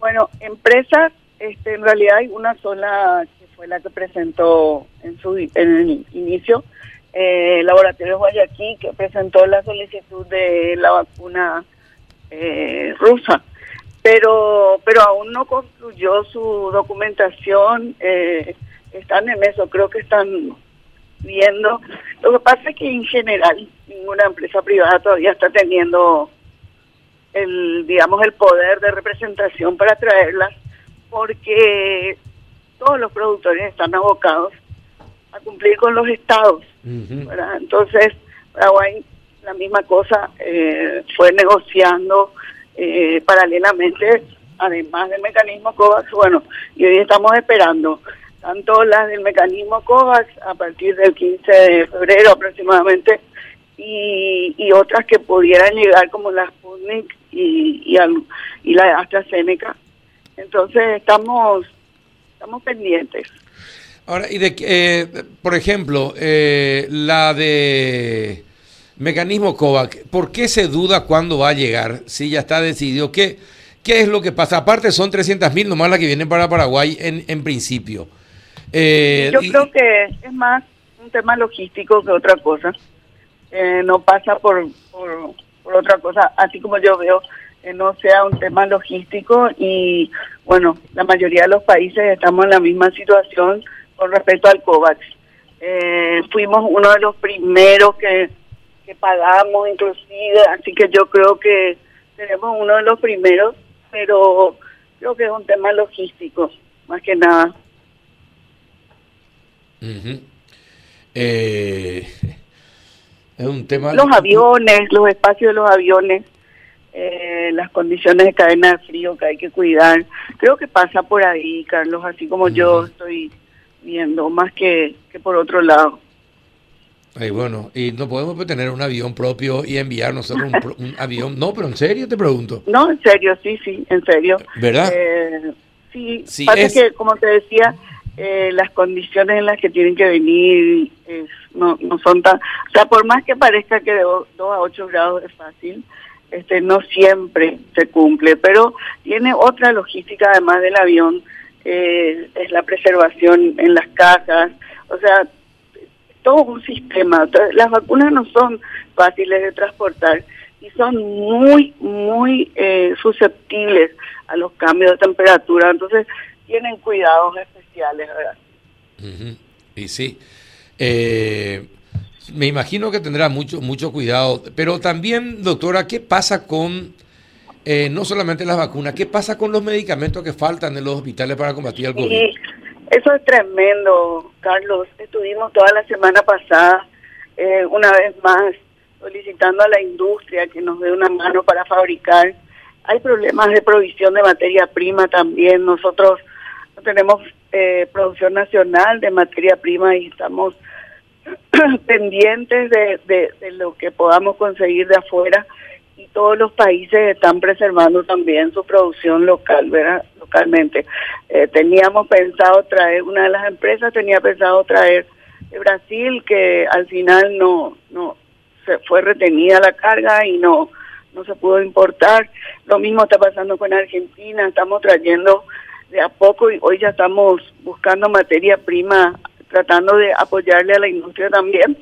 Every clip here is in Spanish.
Bueno, empresas, este, en realidad hay una sola que fue la que presentó en su en el inicio, eh, Laboratorio Guayaquil, que presentó la solicitud de la vacuna eh, rusa, pero pero aún no concluyó su documentación. Eh, están en eso, creo que están viendo. Lo que pasa es que en general ninguna empresa privada todavía está teniendo el, digamos, el poder de representación para traerlas, porque todos los productores están abocados a cumplir con los estados. Entonces, Paraguay, la misma cosa, eh, fue negociando eh, paralelamente, además del mecanismo COVAX, bueno, y hoy estamos esperando tanto las del mecanismo COVAX a partir del 15 de febrero aproximadamente, y, otras que pudieran llegar como las Sputnik y, y, la AstraZeneca. Entonces estamos, estamos pendientes. Ahora, y de, eh, por ejemplo, eh, la de mecanismo COVAX, ¿por qué se duda cuándo va a llegar? Si ya está decidido, ¿qué, qué es lo que pasa? Aparte son 300 mil nomás las que vienen para Paraguay en, en principio. Eh, Yo creo que es más un tema logístico que otra cosa. Eh, no pasa por, por, otra cosa, así como yo veo que no sea un tema logístico y bueno, la mayoría de los países estamos en la misma situación con respecto al COVAX. Eh, fuimos uno de los primeros que, pagamos inclusive, así que yo creo que tenemos uno de los primeros, pero creo que es un tema logístico, más que nada. eh, es un tema... Los aviones, los espacios de los aviones, eh, las condiciones de cadena de frío que hay que cuidar. Creo que pasa por ahí, Carlos, así como yo estoy viendo, más que, que por otro lado. Ay, bueno, y no podemos tener un avión propio y enviar nosotros un, avión. No, pero en serio te pregunto. No, en serio, sí, sí, en serio. ¿Verdad? Eh, sí, que, como te decía, eh, las condiciones en las que tienen que venir no, no son tan... O sea, por más que parezca que de 2 a 8 grados es fácil, este no siempre se cumple, pero tiene otra logística además del avión, eh, es la preservación en las cajas, o sea, todo un sistema. Las vacunas no son fáciles de transportar y son muy, muy eh, susceptibles a los cambios de temperatura, entonces tienen cuidados especiales, ¿verdad? Y sí. Eh, me imagino que tendrá mucho, mucho cuidado, pero también, doctora, ¿qué pasa con eh, no solamente las vacunas, qué pasa con los medicamentos que faltan en los hospitales para combatir el COVID? Sí, eso es tremendo, Carlos. Estuvimos toda la semana pasada, eh, una vez más, solicitando a la industria que nos dé una mano para fabricar. Hay problemas de provisión de materia prima también. Nosotros tenemos eh, producción nacional de materia prima y estamos pendientes de, lo que podamos conseguir de afuera y todos los países están preservando también su producción local, ¿verdad? Localmente. Eh, teníamos pensado traer, una de las empresas tenía pensado traer de Brasil, que al final no, no, se fue retenida la carga y no, no se pudo importar. Lo mismo está pasando con Argentina, estamos trayendo de a poco y hoy ya estamos buscando materia prima, tratando de apoyarle a la industria también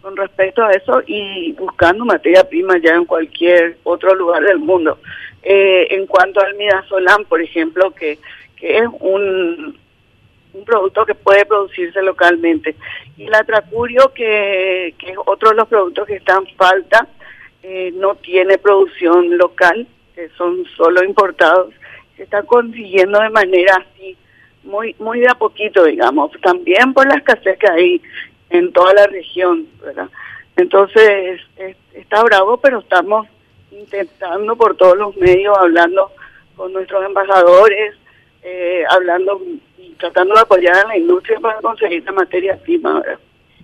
con respecto a eso y buscando materia prima ya en cualquier otro lugar del mundo. Eh, en cuanto al midazolam, por ejemplo, que, que es un, un producto que puede producirse localmente. Y el atracurio, que, que es otro de los productos que están falta, eh, no tiene producción local, que son solo importados se está consiguiendo de manera así, muy, muy de a poquito, digamos, también por la escasez que hay en toda la región, ¿verdad? Entonces, está bravo, pero estamos intentando por todos los medios, hablando con nuestros embajadores, eh, hablando y tratando de apoyar a la industria para conseguir la materia prima.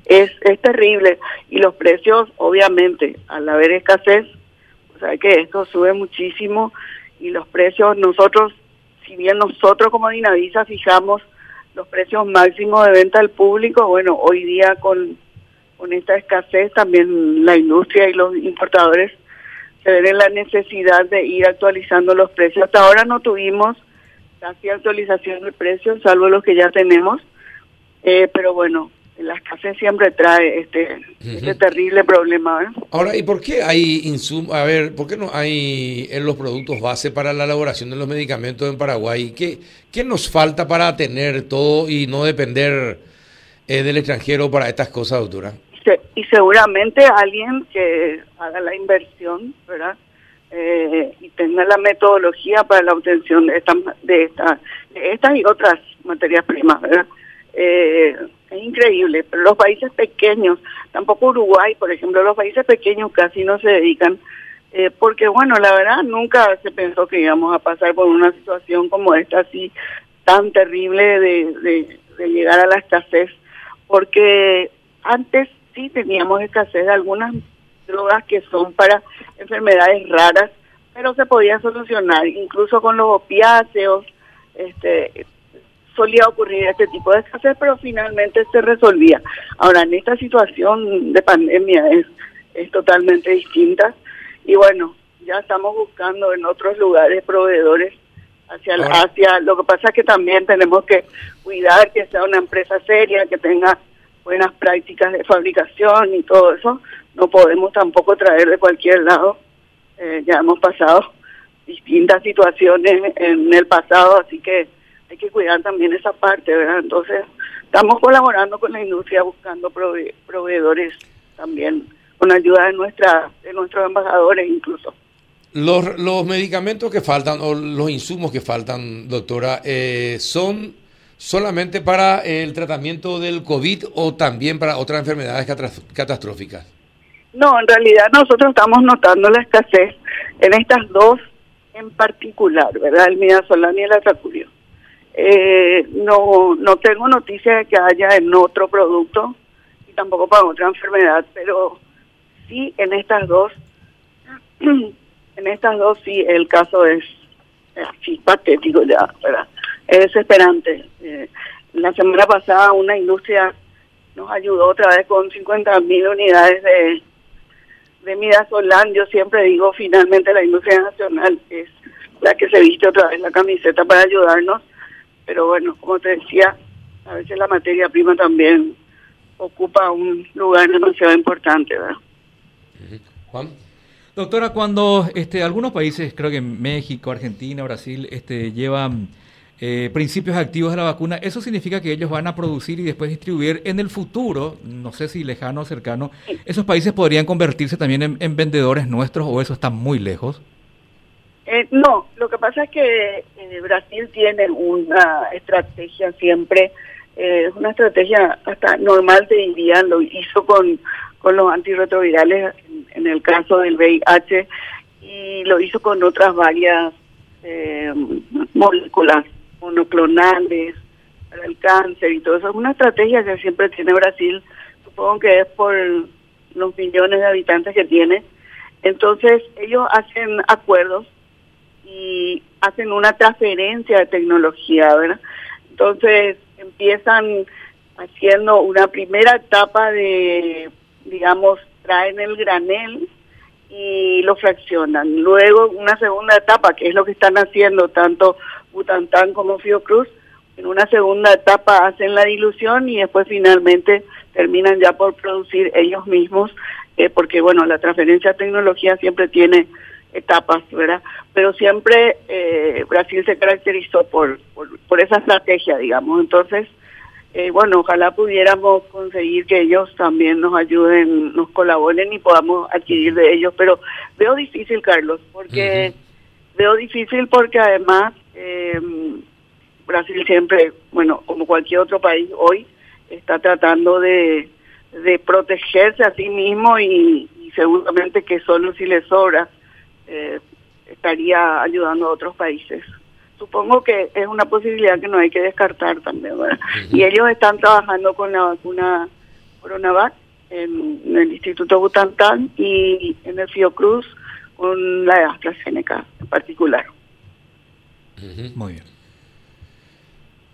Es, es terrible y los precios, obviamente, al haber escasez, o sea que esto sube muchísimo y los precios, nosotros, si bien nosotros como Dinavisa fijamos los precios máximos de venta al público, bueno, hoy día con, con esta escasez también la industria y los importadores se ven en la necesidad de ir actualizando los precios. Hasta ahora no tuvimos casi actualización de precios, salvo los que ya tenemos. Eh, pero bueno, la escasez siempre trae este, este terrible problema. Ahora, ¿y por qué hay insumos? A ver, ¿por qué no hay en los productos base para la elaboración de los medicamentos en Paraguay? ¿Qué, qué nos falta para tener todo y no depender eh, del extranjero para estas cosas, doctora? y seguramente alguien que haga la inversión, ¿verdad? Eh, y tenga la metodología para la obtención de estas de esta, de estas y otras materias primas, ¿verdad? Eh, es increíble, pero los países pequeños, tampoco Uruguay, por ejemplo, los países pequeños casi no se dedican, eh, porque bueno, la verdad nunca se pensó que íbamos a pasar por una situación como esta, así tan terrible de, de llegar a la escasez, porque antes sí teníamos escasez de algunas drogas que son para enfermedades raras, pero se podía solucionar, incluso con los opiáceos, este, solía ocurrir este tipo de escasez, pero finalmente se resolvía. Ahora, en esta situación de pandemia es, es totalmente distinta y bueno, ya estamos buscando en otros lugares proveedores hacia, hacia lo que pasa es que también tenemos que cuidar que sea una empresa seria, que tenga buenas prácticas de fabricación y todo eso, no podemos tampoco traer de cualquier lado. Eh, ya hemos pasado distintas situaciones en el pasado, así que hay que cuidar también esa parte, ¿verdad? Entonces, estamos colaborando con la industria buscando proveedores también con ayuda de nuestra de nuestros embajadores incluso. Los, los medicamentos que faltan o los insumos que faltan, doctora, eh, son solamente para el tratamiento del COVID o también para otras enfermedades catastróficas? No, en realidad nosotros estamos notando la escasez en estas dos en particular, ¿verdad? El midazolam y el atracurio. Eh, no, no tengo noticia de que haya en otro producto y tampoco para otra enfermedad, pero sí en estas dos, en estas dos sí el caso es así patético ya, ¿verdad? es desesperante. Eh, la semana pasada una industria nos ayudó otra vez con 50 mil unidades de, de Midazolam. Yo siempre digo, finalmente la industria nacional es la que se viste otra vez la camiseta para ayudarnos. Pero bueno, como te decía, a veces la materia prima también ocupa un lugar demasiado importante, ¿verdad? Juan. Doctora, cuando este, algunos países, creo que México, Argentina, Brasil, este, llevan eh, principios activos de la vacuna, eso significa que ellos van a producir y después distribuir en el futuro, no sé si lejano o cercano, esos países podrían convertirse también en, vendedores nuestros o eso está muy lejos. Eh, no, lo que pasa es que eh, Brasil tiene una estrategia siempre, es una estrategia hasta normal te diría, lo hizo con, con los antirretrovirales en, en el caso del VIH y lo hizo con otras varias moléculas monoclonales para el cáncer y todo eso. Es una estrategia que siempre tiene Brasil, supongo que es por los millones de habitantes que tiene. Entonces ellos hacen acuerdos y hacen una transferencia de tecnología, ¿verdad? Entonces empiezan haciendo una primera etapa de, digamos, traen el granel y lo fraccionan. Luego una segunda etapa, que es lo que están haciendo tanto Butantan como Fiocruz. En una segunda etapa hacen la dilución y después finalmente terminan ya por producir ellos mismos, eh, porque bueno, la transferencia de tecnología siempre tiene etapas, ¿verdad? Pero siempre eh, Brasil se caracterizó por, por, esa estrategia, digamos. Entonces, eh, bueno, ojalá pudiéramos conseguir que ellos también nos ayuden, nos colaboren y podamos adquirir de ellos, pero veo difícil, Carlos, porque veo difícil porque además eh, Brasil siempre, bueno, como cualquier otro país hoy, está tratando de, de protegerse a sí mismo y, seguramente que solo si le sobra eh, estaría ayudando a otros países. Supongo que es una posibilidad que no hay que descartar también, ¿verdad? Y ellos están trabajando con la vacuna Coronavac en, el Instituto Butantan y en el Fiocruz con la de AstraZeneca en particular. Muy bien.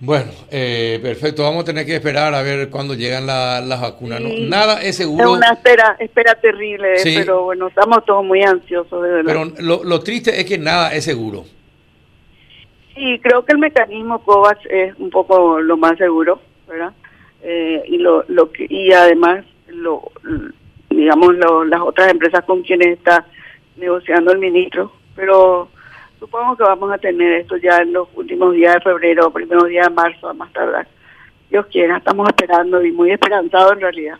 Bueno, eh, perfecto. Vamos a tener que esperar a ver cuándo llegan las vacunas. nada es seguro. Es una espera, espera terrible, pero bueno, estamos todos muy ansiosos, de verdad. Pero lo, triste es que nada es seguro. Sí, Sí, creo que el mecanismo COVAX es un poco lo más seguro, ¿verdad? Eh, y lo, lo que, y además lo digamos las otras empresas con quienes está negociando el ministro, pero supongo que vamos a tener esto ya en los últimos días de febrero, primeros días de marzo, a más tardar. Dios quiera, estamos esperando y muy esperanzados en realidad.